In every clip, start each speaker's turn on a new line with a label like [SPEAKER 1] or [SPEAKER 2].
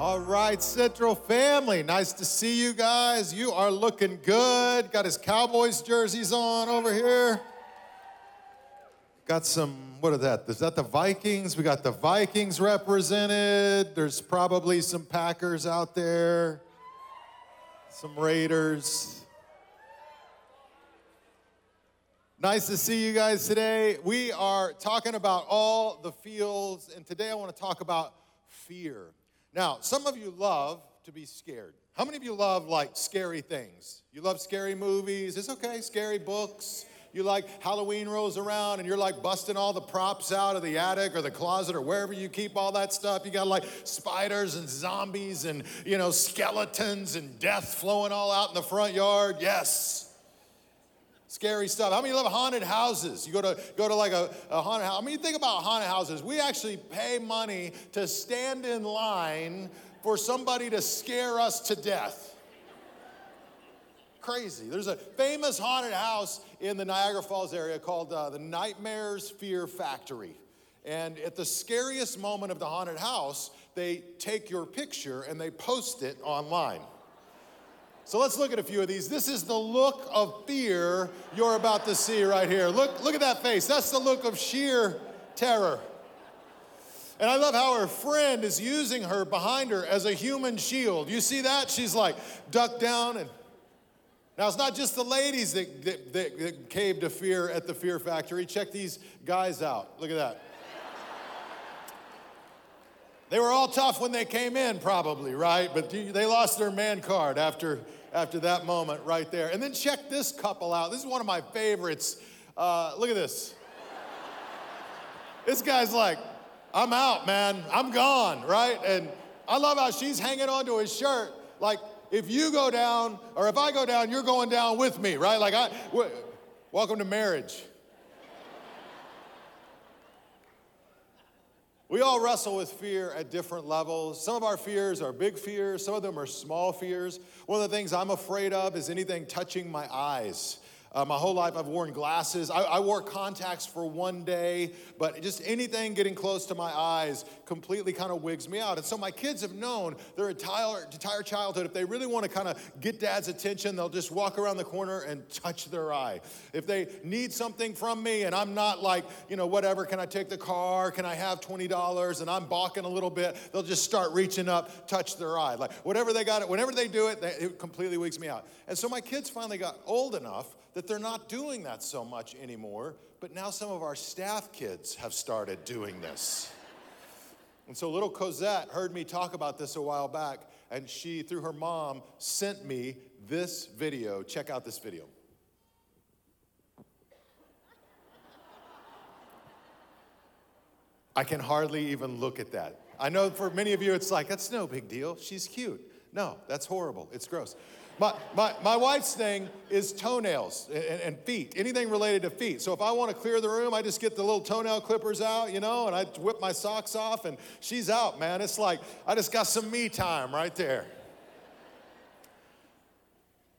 [SPEAKER 1] All right, Central family, nice to see you guys. You are looking good. Got his Cowboys jerseys on over here. Got some, what are that? Is that the Vikings? We got the Vikings represented. There's probably some Packers out there, some Raiders. Nice to see you guys today. We are talking about all the feels, and today I want to talk about fear. Now, some of you love to be scared. How many of you love like scary things? You love scary movies? It's okay, scary books. You like Halloween rolls around and you're like busting all the props out of the attic or the closet or wherever you keep all that stuff. You got like spiders and zombies and, you know, skeletons and death flowing all out in the front yard. Yes scary stuff. How many love haunted houses? You go to go to like a, a haunted house. I mean, think about haunted houses. We actually pay money to stand in line for somebody to scare us to death. Crazy. There's a famous haunted house in the Niagara Falls area called uh, the Nightmares Fear Factory. And at the scariest moment of the haunted house, they take your picture and they post it online. So let's look at a few of these. This is the look of fear you're about to see right here. Look, look at that face. That's the look of sheer terror. And I love how her friend is using her behind her as a human shield. You see that? She's like ducked down and now, it's not just the ladies that, that, that, that cave to fear at the Fear Factory. Check these guys out. Look at that. They were all tough when they came in, probably, right? But they lost their man card after after that moment right there. And then check this couple out. This is one of my favorites. Uh, look at this. This guy's like, I'm out, man. I'm gone, right? And I love how she's hanging onto his shirt. Like, if you go down, or if I go down, you're going down with me, right? Like, I, w- welcome to marriage. We all wrestle with fear at different levels. Some of our fears are big fears, some of them are small fears. One of the things I'm afraid of is anything touching my eyes. Uh, my whole life, I've worn glasses. I, I, wore contacts for one day, but just anything getting close to my eyes completely kind of wigs me out. And so my kids have known their entire, entire childhood, if they really want to kind of get dad's attention, they'll just walk around the corner and touch their eye. If they need something from me and I'm not like, you know, whatever, can I take the car? Can I have $20? And I'm balking a little bit, they'll just start reaching up, touch their eye. Like whatever they got it, whenever they do it, they, it completely wigs me out. And so my kids finally got old enough that they're not doing that so much anymore, but now some of our staff kids have started doing this. And so little Cosette heard me talk about this a while back, and she, through her mom, sent me this video. Check out this video. I can hardly even look at that. I know for many of you it's like, that's no big deal. She's cute. No, that's horrible. It's gross. My, my, my wife's thing is toenails and, and, feet, anything related to feet. So if I want to clear the room, I just get the little toenail clippers out, you know, and I whip my socks off, and she's out, man. It's like I just got some me time right there.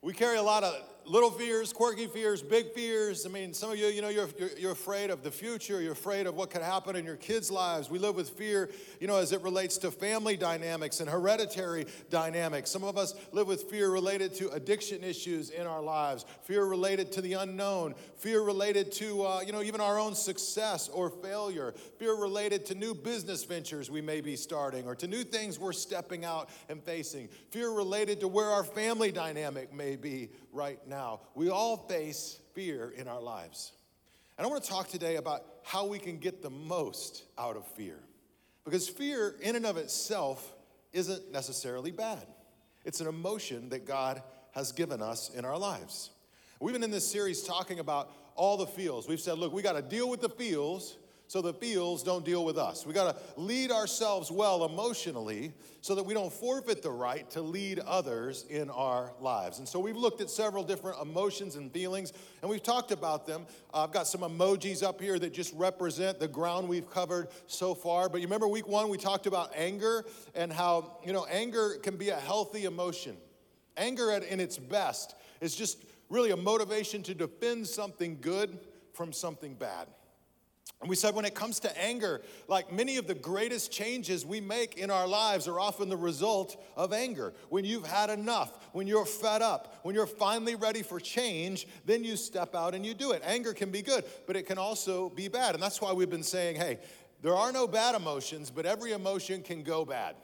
[SPEAKER 1] We carry a lot of little fears, quirky fears, big fears. I mean, some of you, you know, you're, you're, you're, afraid of the future. You're afraid of what could happen in your kids' lives. We live with fear, you know, as it relates to family dynamics and hereditary dynamics. Some of us live with fear related to addiction issues in our lives, fear related to the unknown, fear related to, uh, you know, even our own success or failure, fear related to new business ventures we may be starting or to new things we're stepping out and facing, fear related to where our family dynamic may be right now. We all face fear in our lives. And I want to talk today about how we can get the most out of fear. Because fear, in and of itself, isn't necessarily bad. It's an emotion that God has given us in our lives. We've been in this series talking about all the feels. We've said, look, we got to deal with the feels so the feels don't deal with us. We got to lead ourselves well emotionally so that we don't forfeit the right to lead others in our lives. And so we've looked at several different emotions and feelings, and we've talked about them. Uh, I've got some emojis up here that just represent the ground we've covered so far. But you remember week one, we talked about anger and how, you know, anger can be a healthy emotion. Anger at, in its best is just really a motivation to defend something good from something bad. And we said when it comes to anger, like many of the greatest changes we make in our lives are often the result of anger. When you've had enough, when you're fed up, when you're finally ready for change, then you step out and you do it. Anger can be good, but it can also be bad. And that's why we've been saying, hey, there are no bad emotions, but every emotion can go bad.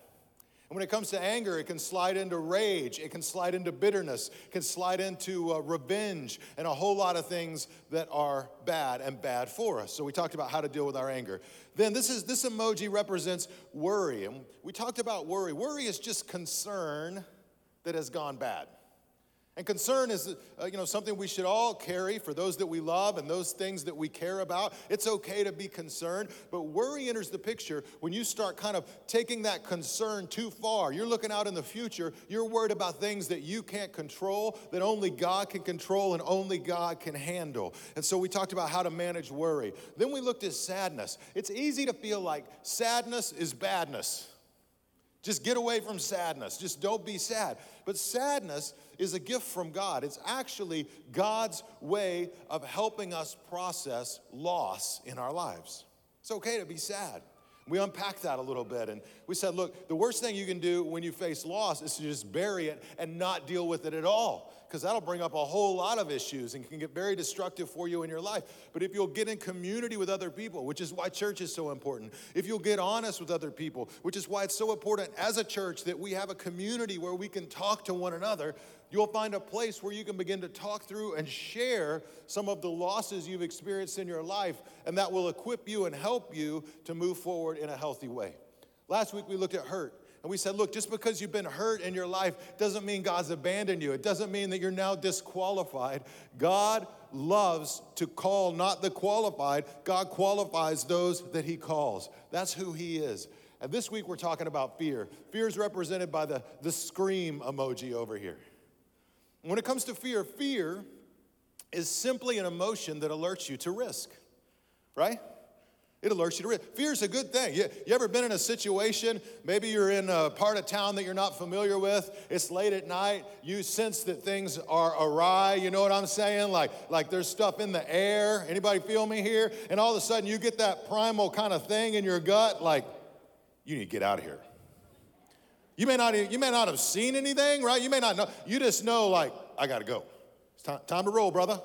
[SPEAKER 1] And when it comes to anger, it can slide into rage, it can slide into bitterness, it can slide into uh, revenge, and a whole lot of things that are bad and bad for us. So we talked about how to deal with our anger. Then this is this emoji represents worry, and we talked about worry. Worry is just concern that has gone bad. And concern is, uh, you know, something we should all carry for those that we love and those things that we care about. It's okay to be concerned, but worry enters the picture when you start kind of taking that concern too far. You're looking out in the future, you're worried about things that you can't control, that only God can control and only God can handle. And so we talked about how to manage worry. Then we looked at sadness. It's easy to feel like sadness is badness. Just get away from sadness. Just don't be sad. But sadness is a gift from God. It's actually God's way of helping us process loss in our lives. It's okay to be sad. We unpacked that a little bit and we said, look, the worst thing you can do when you face loss is to just bury it and not deal with it at all because that'll bring up a whole lot of issues and can get very destructive for you in your life. But if you'll get in community with other people, which is why church is so important, if you'll get honest with other people, which is why it's so important as a church that we have a community where we can talk to one another, you'll find a place where you can begin to talk through and share some of the losses you've experienced in your life, and that will equip you and help you to move forward in a healthy way. Last week we looked at hurt. And we said, look, just because you've been hurt in your life doesn't mean God's abandoned you. It doesn't mean that you're now disqualified. God loves to call not the qualified, God qualifies those that He calls. That's who He is. And this week we're talking about fear. Fear is represented by the, the scream emoji over here. When it comes to fear, fear is simply an emotion that alerts you to risk, right? It alerts you to risk. Fear is a good thing. You, you ever been in a situation, maybe you're in a part of town that you're not familiar with, it's late at night, you sense that things are awry, you know what I'm saying? Like, like there's stuff in the air. Anybody feel me here? And all of a sudden you get that primal kind of thing in your gut, like, you need to get out of here. You may not, you may not have seen anything, right? You may not know. You just know, like, I gotta go. It's time, time to roll, brother.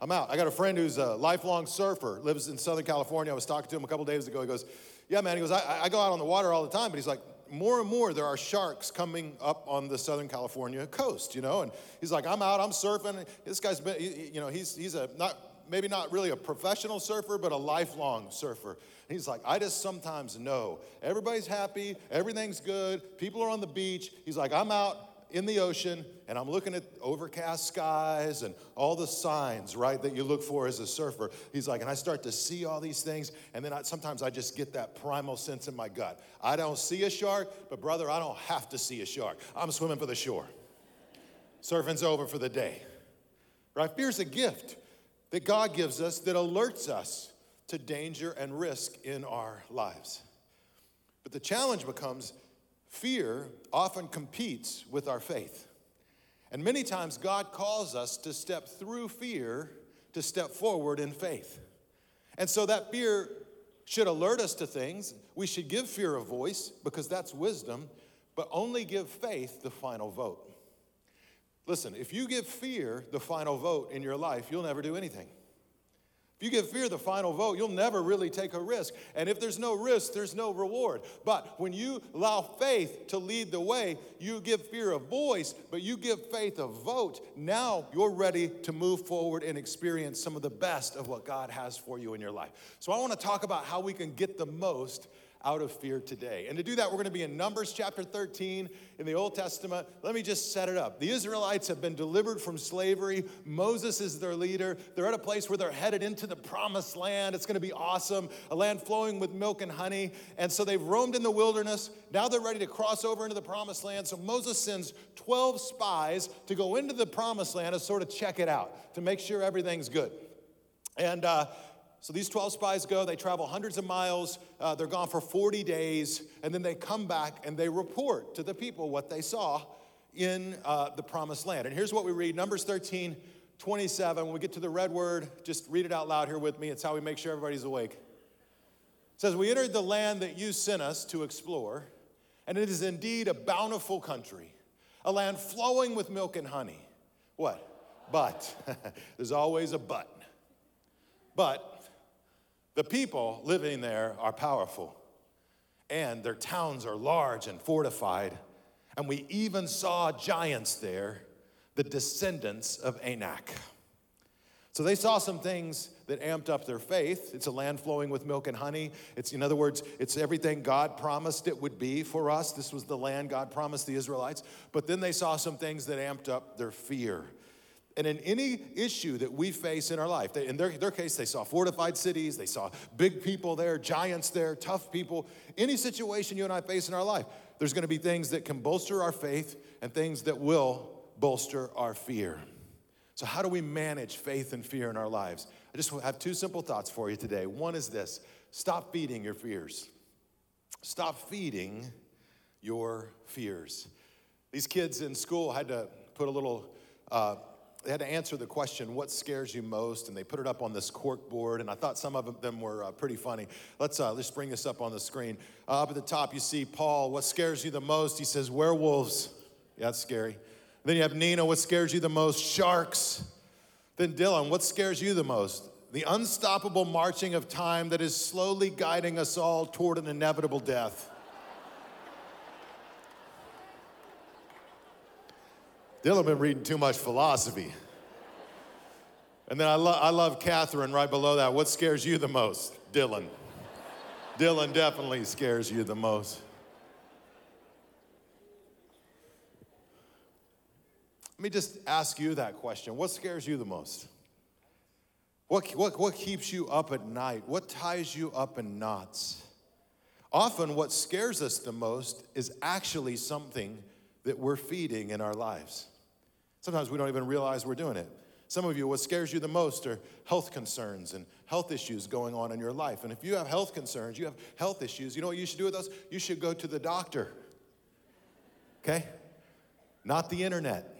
[SPEAKER 1] I'm out. I got a friend who's a lifelong surfer, lives in Southern California. I was talking to him a couple days ago. He goes, Yeah, man. He goes, I, I go out on the water all the time, but he's like, more and more there are sharks coming up on the Southern California coast, you know. And he's like, I'm out, I'm surfing. This guy's been, you know, he's he's a not maybe not really a professional surfer, but a lifelong surfer. he's like, I just sometimes know everybody's happy, everything's good, people are on the beach. He's like, I'm out in the ocean and I'm looking at overcast skies and all the signs, right, that you look for as a surfer. He's like, and I start to see all these things, and then I, sometimes I just get that primal sense in my gut. I don't see a shark, but brother, I don't have to see a shark. I'm swimming for the shore. Surfing's over for the day, right? Fear's a gift that God gives us that alerts us to danger and risk in our lives. But the challenge becomes Fear often competes with our faith. And many times, God calls us to step through fear to step forward in faith. And so that fear should alert us to things. We should give fear a voice because that's wisdom, but only give faith the final vote. Listen, if you give fear the final vote in your life, you'll never do anything. If you give fear the final vote, you'll never really take a risk. And if there's no risk, there's no reward. But when you allow faith to lead the way, you give fear a voice, but you give faith a vote. Now you're ready to move forward and experience some of the best of what God has for you in your life. So I want to talk about how we can get the most out of fear today. And to do that, we're going to be in Numbers chapter 13 in the Old Testament. Let me just set it up. The Israelites have been delivered from slavery. Moses is their leader. They're at a place where they're headed into the promised land. It's going to be awesome, a land flowing with milk and honey. And so they've roamed in the wilderness. Now they're ready to cross over into the promised land. So Moses sends 12 spies to go into the promised land to sort of check it out, to make sure everything's good. And uh, so these 12 spies go, they travel hundreds of miles, uh, they're gone for 40 days, and then they come back and they report to the people what they saw in uh, the promised land. And here's what we read Numbers 13 27, when we get to the red word, just read it out loud here with me. It's how we make sure everybody's awake. It says, We entered the land that you sent us to explore, and it is indeed a bountiful country, a land flowing with milk and honey. What? But, there's always a but. But the people living there are powerful, and their towns are large and fortified. And we even saw giants there, the descendants of Anak. So they saw some things that amped up their faith. It's a land flowing with milk and honey. It's, in other words, it's everything God promised it would be for us. This was the land God promised the Israelites. But then they saw some things that amped up their fear. And in any issue that we face in our life, in their, their case, they saw fortified cities, they saw big people there, giants there, tough people. Any situation you and I face in our life, there's to be things that can bolster our faith and things that will bolster our fear. So, how do we manage faith and fear in our lives? I just have two simple thoughts for you today. One is this stop feeding your fears. Stop feeding your fears. These kids in school had to put a little uh, they had to answer the question, What scares you most? And they put it up on this cork board, and I thought some of them were uh, pretty funny. Let's, uh, let's bring this up on the screen. Uh, up at the top, you see Paul, What scares you the most? He says, Werewolves. Yeah, that's scary. Then you have Nina, What scares you the most? Sharks. Then Dylan, What scares you the most? The unstoppable marching of time that is slowly guiding us all toward an inevitable death. Dylan been reading too much philosophy. And then I, lo- I love Catherine right below that. What scares you the most? Dylan. Dylan definitely scares you the most. Let me just ask you that question. What scares you the most? What, what, what keeps you up at night? What ties you up in knots? Often, what scares us the most is actually something that we're feeding in our lives. Sometimes we don't even realize we're doing it. Some of you, what scares you the most are health concerns and health issues going on in your life. And if you have health concerns, you have health issues, you know what you should do with those? You should go to the doctor. Okay? Not the internet.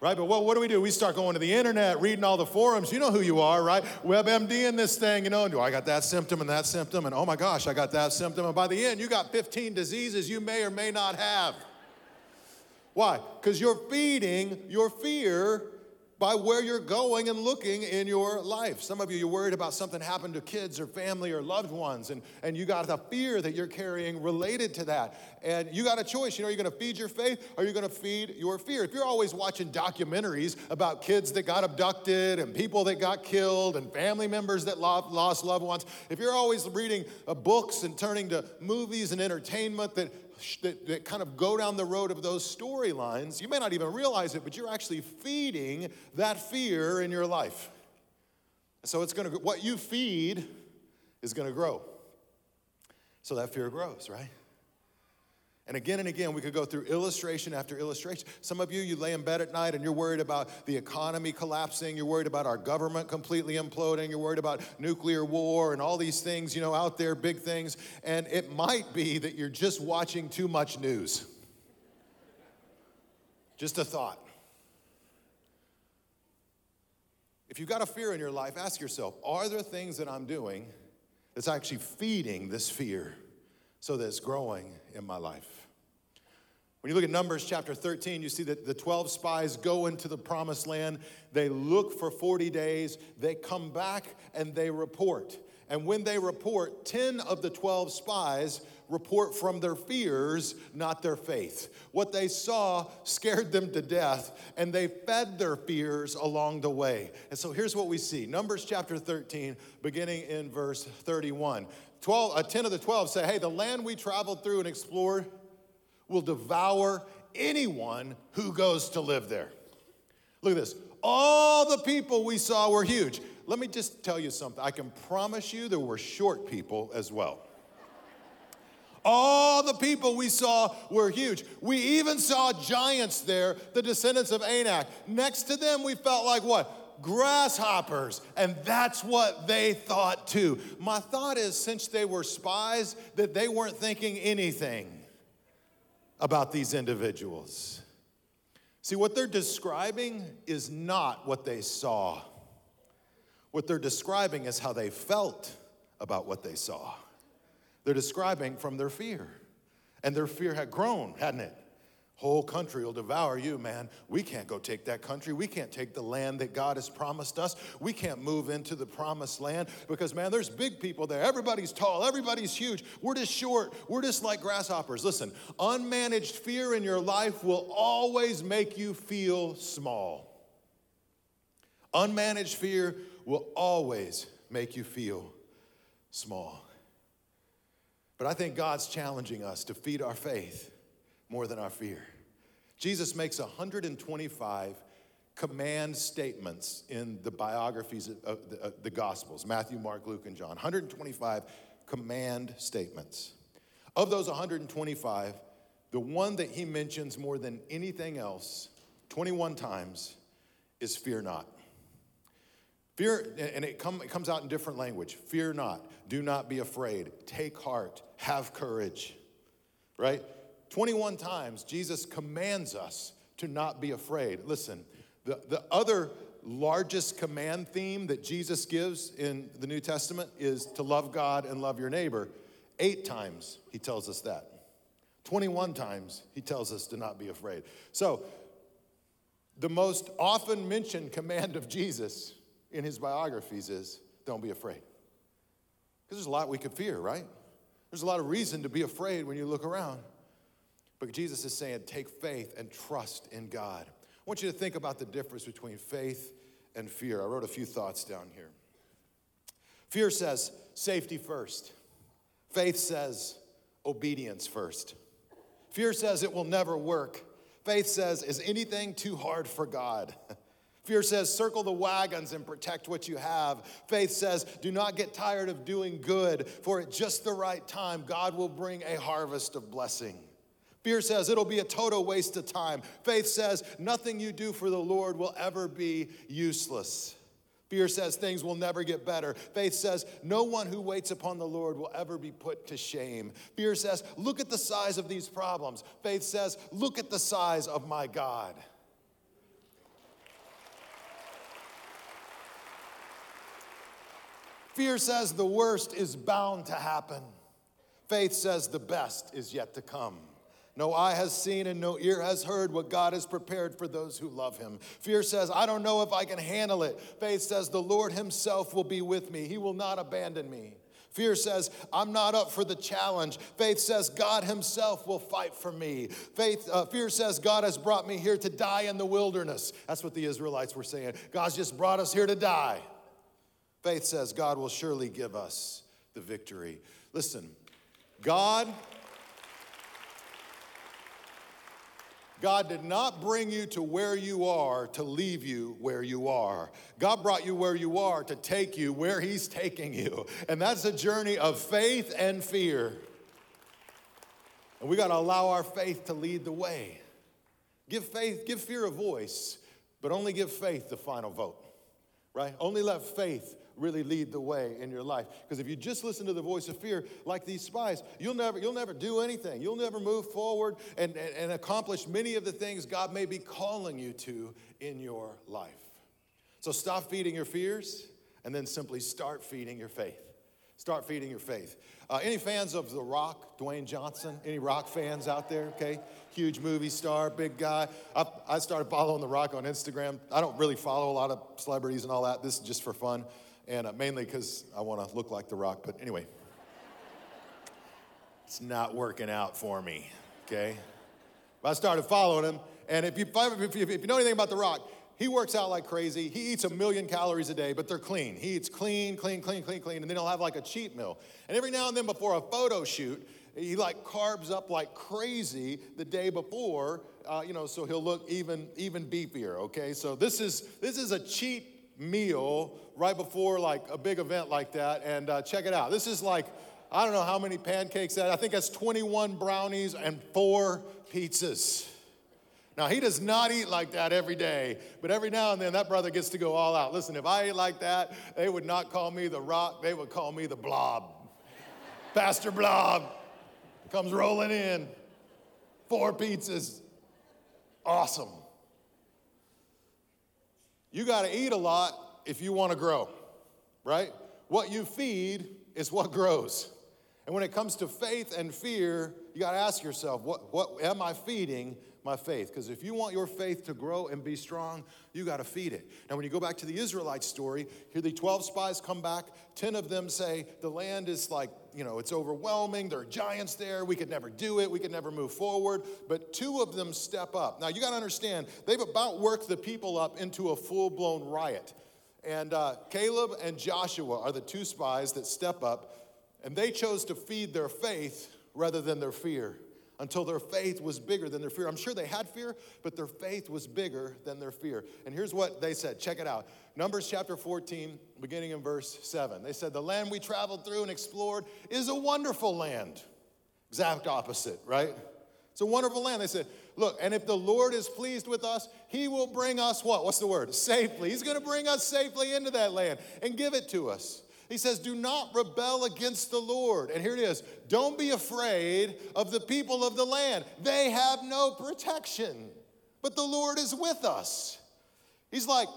[SPEAKER 1] Right? But what, what do we do? We start going to the internet, reading all the forums. You know who you are, right? WebMD and this thing, you know, do oh, I got that symptom and that symptom, and oh my gosh, I got that symptom. And by the end, you got 15 diseases you may or may not have. Why? Because you're feeding your fear by where you're going and looking in your life. Some of you, you're worried about something happened to kids or family or loved ones, and, and you got the fear that you're carrying related to that. And you got a choice. You know, you're going to feed your faith or you're going to feed your fear. If you're always watching documentaries about kids that got abducted and people that got killed and family members that lost loved ones, if you're always reading uh, books and turning to movies and entertainment that that, that kind of go down the road of those storylines, you may not even realize it, but you're actually feeding that fear in your life. So it's going to, what you feed is going to grow. So that fear grows, right? And again and again, we could go through illustration after illustration. Some of you, you lay in bed at night and you're worried about the economy collapsing. You're worried about our government completely imploding. You're worried about nuclear war and all these things, you know, out there, big things. And it might be that you're just watching too much news. Just a thought. If you've got a fear in your life, ask yourself are there things that I'm doing that's actually feeding this fear? So that it's growing in my life. When you look at Numbers chapter 13, you see that the 12 spies go into the promised land. They look for 40 days. They come back and they report. And when they report, 10 of the 12 spies report from their fears, not their faith. What they saw scared them to death, and they fed their fears along the way. And so here's what we see Numbers chapter 13, beginning in verse 31. 12, uh, 10 of the 12 say, hey, the land we traveled through and explored will devour anyone who goes to live there. Look at this. All the people we saw were huge. Let me just tell you something. I can promise you there were short people as well. All the people we saw were huge. We even saw giants there, the descendants of Anak. Next to them, we felt like what? Grasshoppers. And that's what they thought too. My thought is since they were spies, that they weren't thinking anything about these individuals. See, what they're describing is not what they saw. What they're describing is how they felt about what they saw. They're describing from their fear. And their fear had grown, hadn't it? Whole country will devour you, man. We can't go take that country. We can't take the land that God has promised us. We can't move into the promised land because, man, there's big people there. Everybody's tall, everybody's huge. We're just short. We're just like grasshoppers. Listen, unmanaged fear in your life will always make you feel small. Unmanaged fear will always make you feel small. But I think God's challenging us to feed our faith more than our fear. Jesus makes 125 command statements in the biographies of the, the, Gospels Matthew, Mark, Luke, and John. 125 command statements. Of those 125, the one that he mentions more than anything else, 21 times, is fear not. Fear, and it, come, it comes out in different language. Fear not. Do not be afraid. Take heart. Have courage. Right? 21 times, Jesus commands us to not be afraid. Listen, the, the other largest command theme that Jesus gives in the New Testament is to love God and love your neighbor. Eight times he tells us that. 21 times he tells us to not be afraid. So, the most often mentioned command of Jesus in his biographies is don't be afraid. Because there's a lot we could fear, right? There's a lot of reason to be afraid when you look around. But Jesus is saying, take faith and trust in God. I want you to think about the difference between faith and fear. I wrote a few thoughts down here. Fear says safety first, faith says obedience first. Fear says it will never work. Faith says, is anything too hard for God? Fear says, circle the wagons and protect what you have. Faith says, do not get tired of doing good, for at just the right time, God will bring a harvest of blessing. Fear says it'll be a total waste of time. Faith says nothing you do for the Lord will ever be useless. Fear says things will never get better. Faith says no one who waits upon the Lord will ever be put to shame. Fear says, look at the size of these problems. Faith says, look at the size of my God. Fear says the worst is bound to happen. Faith says the best is yet to come. No eye has seen and no ear has heard what God has prepared for those who love him. Fear says, I don't know if I can handle it. Faith says, The Lord himself will be with me, he will not abandon me. Fear says, I'm not up for the challenge. Faith says, God Himself will fight for me. Faith, uh, fear says, God has brought me here to die in the wilderness. That's what the Israelites were saying. God's just brought us here to die. Faith says, God will surely give us the victory. Listen, God God did not bring you to where you are to leave you where you are. God brought you where you are to take you where He's taking you. And that's a journey of faith and fear. And we got to allow our faith to lead the way. Give faith, give fear a voice, but only give faith the final vote, right? Only let faith really lead the way in your life. Because if you just listen to the voice of fear, like these spies, you'll never, you'll never do anything. You'll never move forward and, and, and accomplish many of the things God may be calling you to in your life. So stop feeding your fears and then simply start feeding your faith. Start feeding your faith. Uh, any fans of The Rock, Dwayne Johnson? Any rock fans out there? Okay, huge movie star, big guy. I, I started following The Rock on Instagram. I don't really follow a lot of celebrities and all that. This is just for fun and uh, mainly because I want to look like The Rock. But anyway, it's not working out for me, okay? But I started following him, and if you, if you, if you know anything about The Rock, he works out like crazy. He eats a million calories a day, but they're clean. He eats clean, clean, clean, clean, clean, and then he'll have like a cheat meal. And every now and then before a photo shoot, he like carbs up like crazy the day before, uh, you know, so he'll look even even beefier. Okay, so this is this is a cheat meal right before like a big event like that. And uh, check it out. This is like, I don't know how many pancakes that, I think that's 21 brownies and four pizzas. Now, he does not eat like that every day, but every now and then that brother gets to go all out. Listen, if I ate like that, they would not call me the rock, they would call me the blob. Pastor Blob comes rolling in, four pizzas. Awesome. You got to eat a lot if you want to grow, right? What you feed is what grows. And when it comes to faith and fear, you got to ask yourself, what, what am I feeding my faith? Because if you want your faith to grow and be strong, you got to feed it. Now, when you go back to the Israelite story, here the 12 spies come back. 10 of them say, the land is like, you know, it's overwhelming. There are giants there. We could never do it. We could never move forward. But two of them step up. Now, you got to understand, they've about worked the people up into a full blown riot. And uh, Caleb and Joshua are the two spies that step up, and they chose to feed their faith rather than their fear until their faith was bigger than their fear. I'm sure they had fear, but their faith was bigger than their fear. And here's what they said check it out Numbers chapter 14, beginning in verse 7. They said, The land we traveled through and explored is a wonderful land. Exact opposite, right? It's a wonderful land. They said, Look, and if the Lord is pleased with us, he will bring us what? What's the word? Safely. He's going to bring us safely into that land and give it to us. He says, Do not rebel against the Lord. And here it is don't be afraid of the people of the land. They have no protection, but the Lord is with us. He's like,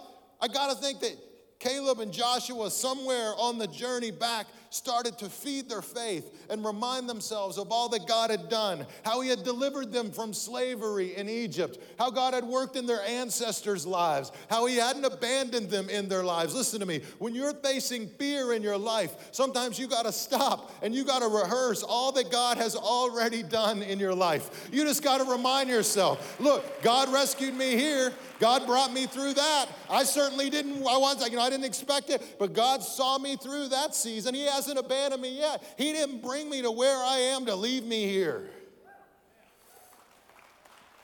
[SPEAKER 1] I got to think that Caleb and Joshua, somewhere on the journey back, started to feed their faith and remind themselves of all that God had done, how He had delivered them from slavery in Egypt, how God had worked in their ancestors' lives, how He hadn't abandoned them in their lives. Listen to me, when you're facing fear in your life, sometimes you got to stop and you got to rehearse all that God has already done in your life. You just got to remind yourself look, God rescued me here. God brought me through that. I certainly didn't, I was, you know, I didn't expect it, but God saw me through that season. He hasn't abandoned me yet. He didn't bring me to where I am to leave me here.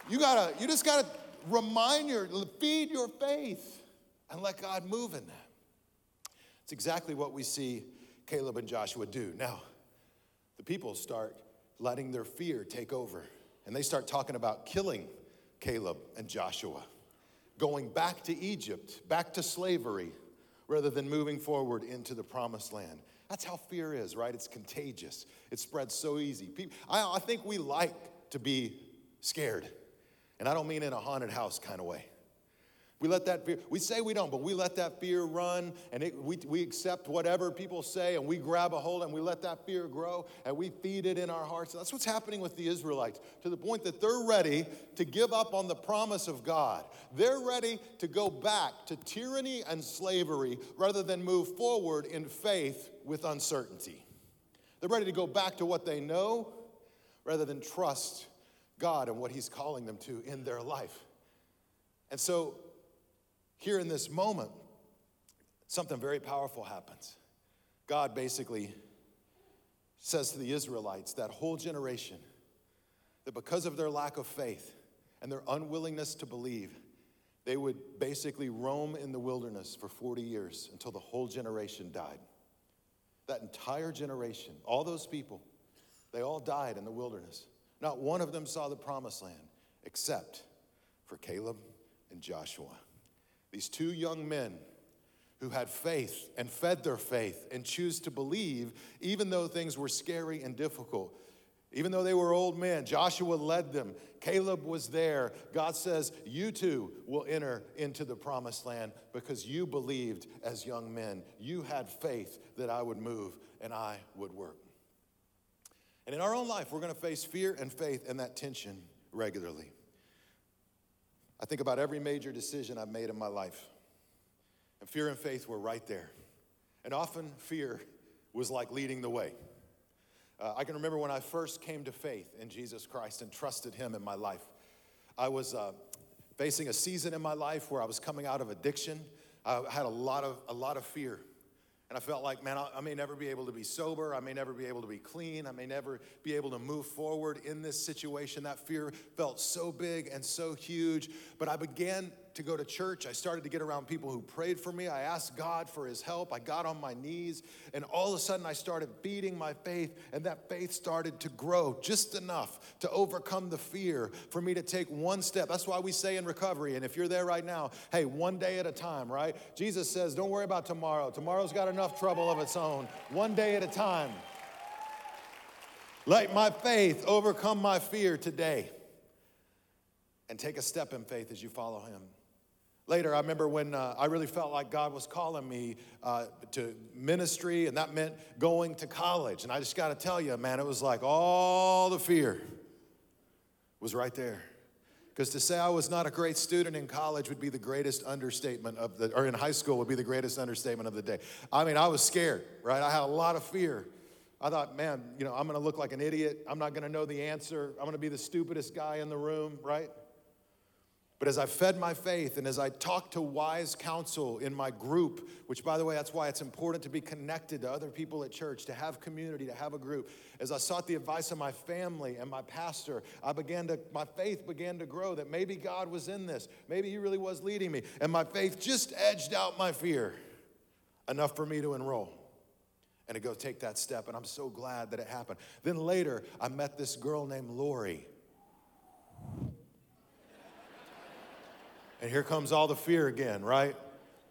[SPEAKER 1] You gotta, you just gotta remind your, feed your faith and let God move in that. It's exactly what we see Caleb and Joshua do. Now, the people start letting their fear take over, and they start talking about killing Caleb and Joshua going back to Egypt, back to slavery, rather than moving forward into the promised land. That's how fear is, right? It's contagious. It spreads so easy. People, I, I think we like to be scared. And I don't mean in a haunted house kind of way. We let that fear, we say we don't, but we let that fear run and it, we, we accept whatever people say and we grab a hold and we let that fear grow and we feed it in our hearts. That's what's happening with the Israelites to the point that they're ready to give up on the promise of God. They're ready to go back to tyranny and slavery rather than move forward in faith with uncertainty. They're ready to go back to what they know rather than trust God and what He's calling them to in their life. And so here in this moment, something very powerful happens. God basically says to the Israelites, that whole generation, that because of their lack of faith and their unwillingness to believe, they would basically roam in the wilderness for 40 years until the whole generation died. That entire generation, all those people, they all died in the wilderness. Not one of them saw the promised land except for Caleb and Joshua. These two young men who had faith and fed their faith and choose to believe even though things were scary and difficult. Even though they were old men, Joshua led them. Caleb was there. God says, You too will enter into the promised land because you believed as young men. You had faith that I would move and I would work. And in our own life, we're going to face fear and faith and that tension regularly. I think about every major decision I've made in my life. And fear and faith were right there. And often fear was like leading the way. Uh, I can remember when I first came to faith in Jesus Christ and trusted Him in my life. I was uh, facing a season in my life where I was coming out of addiction. I had a lot of, a lot of fear. And I felt like, man, I may never be able to be sober. I may never be able to be clean. I may never be able to move forward in this situation. That fear felt so big and so huge. But I began to go to church. I started to get around people who prayed for me. I asked God for his help. I got on my knees, and all of a sudden I started beating my faith, and that faith started to grow just enough to overcome the fear for me to take one step. That's why we say in recovery, and if you're there right now, hey, one day at a time, right? Jesus says, don't worry about tomorrow. Tomorrow's got enough trouble of its own. One day at a time. Let my faith overcome my fear today and take a step in faith as you follow him. Later, I remember when uh, I really felt like God was calling me uh, to ministry, and that meant going to college. And I just got to tell you, man, it was like all the fear was right there. Because to say I was not a great student in college would be the greatest understatement of the, or in high school would be the greatest understatement of the day. I mean, I was scared, right? I had a lot of fear. I thought, man, you know, I'm gonna look like an idiot. I'm not gonna know the answer. I'm gonna be the stupidest guy in the room, right? But as I fed my faith and as I talked to wise counsel in my group, which by the way, that's why it's important to be connected to other people at church, to have community, to have a group. As I sought the advice of my family and my pastor, I began to, my faith began to grow that maybe God was in this. Maybe He really was leading me. And my faith just edged out my fear enough for me to enroll and to go take that step. And I'm so glad that it happened. Then later, I met this girl named Lori. And here comes all the fear again, right?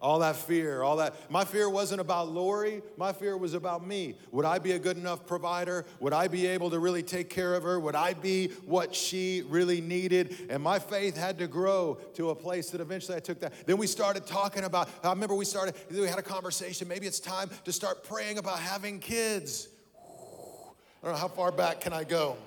[SPEAKER 1] All that fear, all that. My fear wasn't about Lori. My fear was about me. Would I be a good enough provider? Would I be able to really take care of her? Would I be what she really needed? And my faith had to grow to a place that eventually I took that. Then we started talking about, I remember we started, we had a conversation. Maybe it's time to start praying about having kids. I don't know how far back can I go?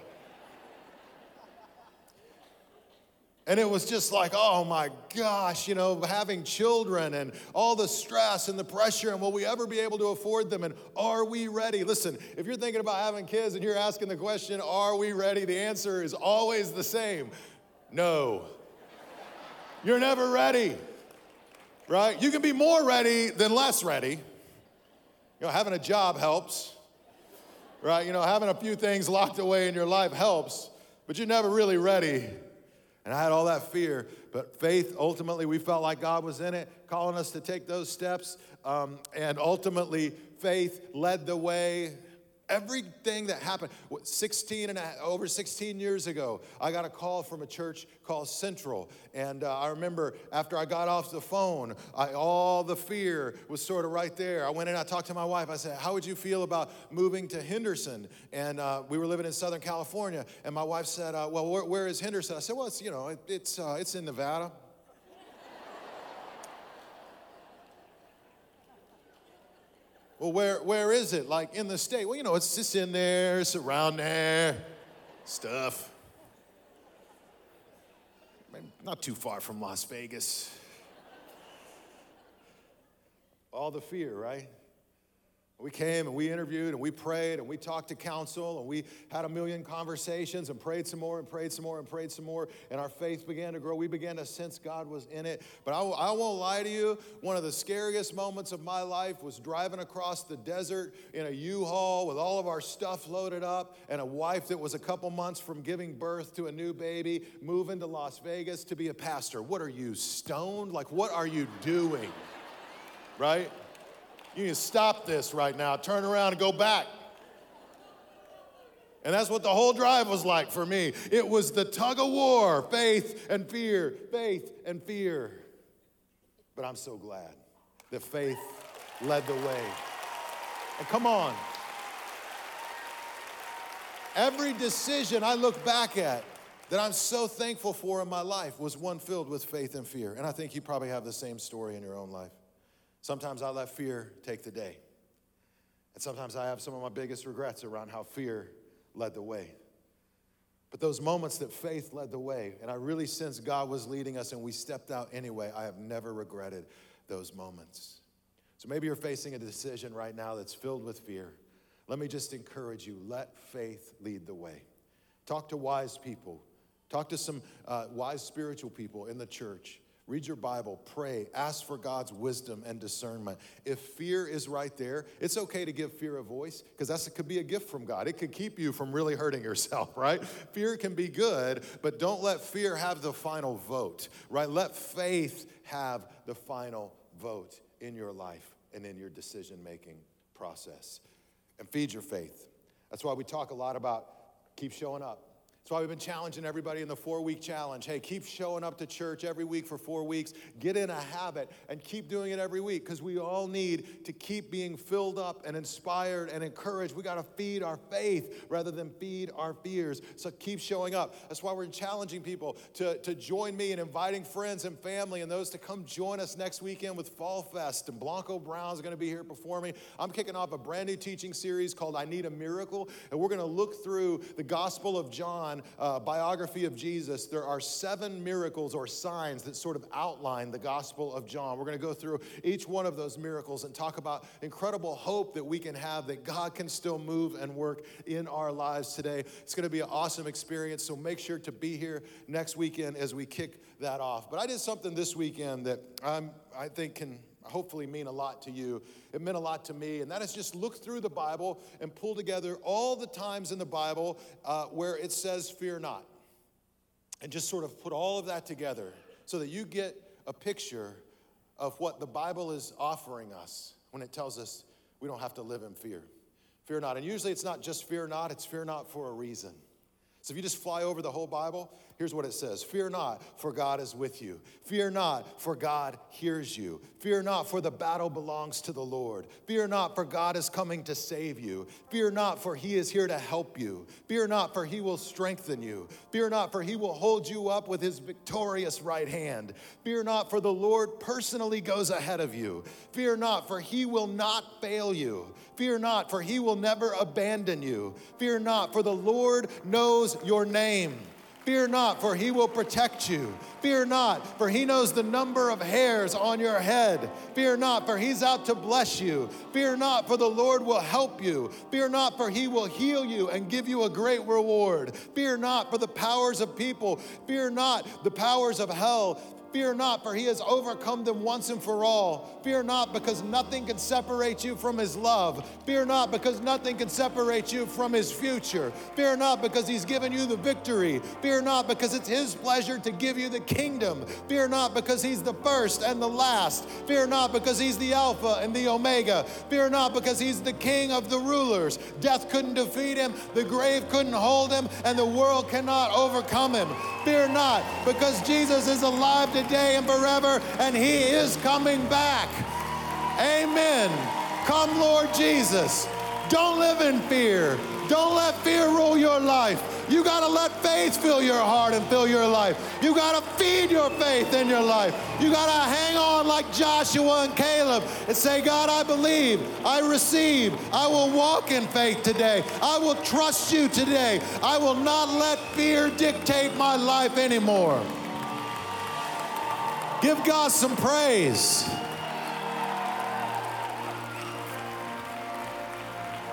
[SPEAKER 1] And it was just like, oh my gosh, you know, having children and all the stress and the pressure, and will we ever be able to afford them? And are we ready? Listen, if you're thinking about having kids and you're asking the question, are we ready? The answer is always the same no. You're never ready, right? You can be more ready than less ready. You know, having a job helps, right? You know, having a few things locked away in your life helps, but you're never really ready and I had all that fear, but faith, ultimately, we felt like God was in it, calling us to take those steps. Um, and ultimately, faith led the way. Everything that happened, 16 and a, over 16 years ago, I got a call from a church called Central. And uh, I remember after I got off the phone, I, all the fear was sort of right there. I went in, I talked to my wife. I said, How would you feel about moving to Henderson? And uh, we were living in Southern California. And my wife said, uh, Well, where, where is Henderson? I said, Well, it's, you know, it, it's, uh, it's in Nevada. Well, where, where is it? Like in the state? Well, you know, it's just in there, it's around there, stuff. Not too far from Las Vegas. All the fear, right? We came and we interviewed and we prayed and we talked to counsel and we had a million conversations and prayed some more and prayed some more and prayed some more. And our faith began to grow. We began to sense God was in it. But I, I won't lie to you, one of the scariest moments of my life was driving across the desert in a U Haul with all of our stuff loaded up and a wife that was a couple months from giving birth to a new baby, moving to Las Vegas to be a pastor. What are you, stoned? Like, what are you doing? Right? You can stop this right now, turn around and go back. And that's what the whole drive was like for me. It was the tug of war faith and fear, faith and fear. But I'm so glad that faith led the way. And come on. Every decision I look back at that I'm so thankful for in my life was one filled with faith and fear. And I think you probably have the same story in your own life. Sometimes I let fear take the day. And sometimes I have some of my biggest regrets around how fear led the way. But those moments that faith led the way, and I really sensed God was leading us and we stepped out anyway, I have never regretted those moments. So maybe you're facing a decision right now that's filled with fear. Let me just encourage you let faith lead the way. Talk to wise people, talk to some uh, wise spiritual people in the church. Read your Bible, pray, ask for God's wisdom and discernment. If fear is right there, it's okay to give fear a voice because that could be a gift from God. It could keep you from really hurting yourself, right? Fear can be good, but don't let fear have the final vote, right? Let faith have the final vote in your life and in your decision making process. And feed your faith. That's why we talk a lot about keep showing up. That's why we've been challenging everybody in the four week challenge. Hey, keep showing up to church every week for four weeks. Get in a habit and keep doing it every week because we all need to keep being filled up and inspired and encouraged. We got to feed our faith rather than feed our fears. So keep showing up. That's why we're challenging people to, to join me in inviting friends and family and those to come join us next weekend with Fall Fest. And Blanco Brown's going to be here performing. I'm kicking off a brand new teaching series called I Need a Miracle. And we're going to look through the Gospel of John John, uh, biography of Jesus, there are seven miracles or signs that sort of outline the Gospel of John. We're going to go through each one of those miracles and talk about incredible hope that we can have that God can still move and work in our lives today. It's going to be an awesome experience, so make sure to be here next weekend as we kick that off. But I did something this weekend that I'm, I think can hopefully mean a lot to you. It meant a lot to me, and that is just look through the Bible and pull together all the times in the Bible uh, where it says, Fear not. And just sort of put all of that together so that you get a picture of what the Bible is offering us when it tells us we don't have to live in fear. Fear not. And usually it's not just fear not, it's fear not for a reason. So if you just fly over the whole Bible, here's what it says Fear not, for God is with you. Fear not, for God hears you. Fear not, for the battle belongs to the Lord. Fear not, for God is coming to save you. Fear not, for he is here to help you. Fear not, for he will strengthen you. Fear not, for he will hold you up with his victorious right hand. Fear not, for the Lord personally goes ahead of you. Fear not, for he will not fail you. Fear not, for he will never abandon you. Fear not, for the Lord knows your name. Fear not, for he will protect you. Fear not, for he knows the number of hairs on your head. Fear not, for he's out to bless you. Fear not, for the Lord will help you. Fear not, for he will heal you and give you a great reward. Fear not, for the powers of people. Fear not, the powers of hell. Fear not, for he has overcome them once and for all. Fear not, because nothing can separate you from his love. Fear not, because nothing can separate you from his future. Fear not, because he's given you the victory. Fear not, because it's his pleasure to give you the kingdom. Fear not, because he's the first and the last. Fear not, because he's the Alpha and the Omega. Fear not, because he's the king of the rulers. Death couldn't defeat him, the grave couldn't hold him, and the world cannot overcome him. Fear not, because Jesus is alive today today and forever, and He is coming back. Amen. Come, Lord Jesus. Don't live in fear. Don't let fear rule your life. You got to let faith fill your heart and fill your life. You got to feed your faith in your life. You got to hang on like Joshua and Caleb and say, God, I believe, I receive, I will walk in faith today. I will trust you today. I will not let fear dictate my life anymore. Give God some praise.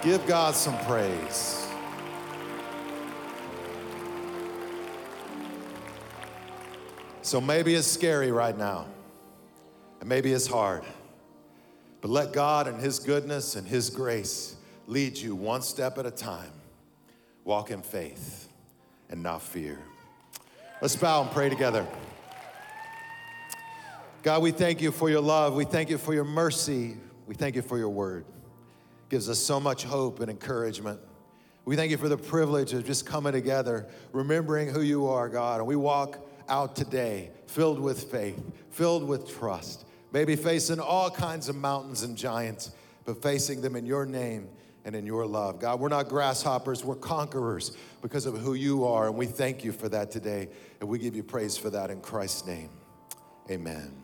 [SPEAKER 1] Give God some praise. So maybe it's scary right now, and maybe it's hard, but let God and His goodness and His grace lead you one step at a time. Walk in faith and not fear. Let's bow and pray together. God, we thank you for your love. We thank you for your mercy. We thank you for your word. It gives us so much hope and encouragement. We thank you for the privilege of just coming together, remembering who you are, God. And we walk out today filled with faith, filled with trust, maybe facing all kinds of mountains and giants, but facing them in your name and in your love. God, we're not grasshoppers, we're conquerors because of who you are. And we thank you for that today. And we give you praise for that in Christ's name. Amen.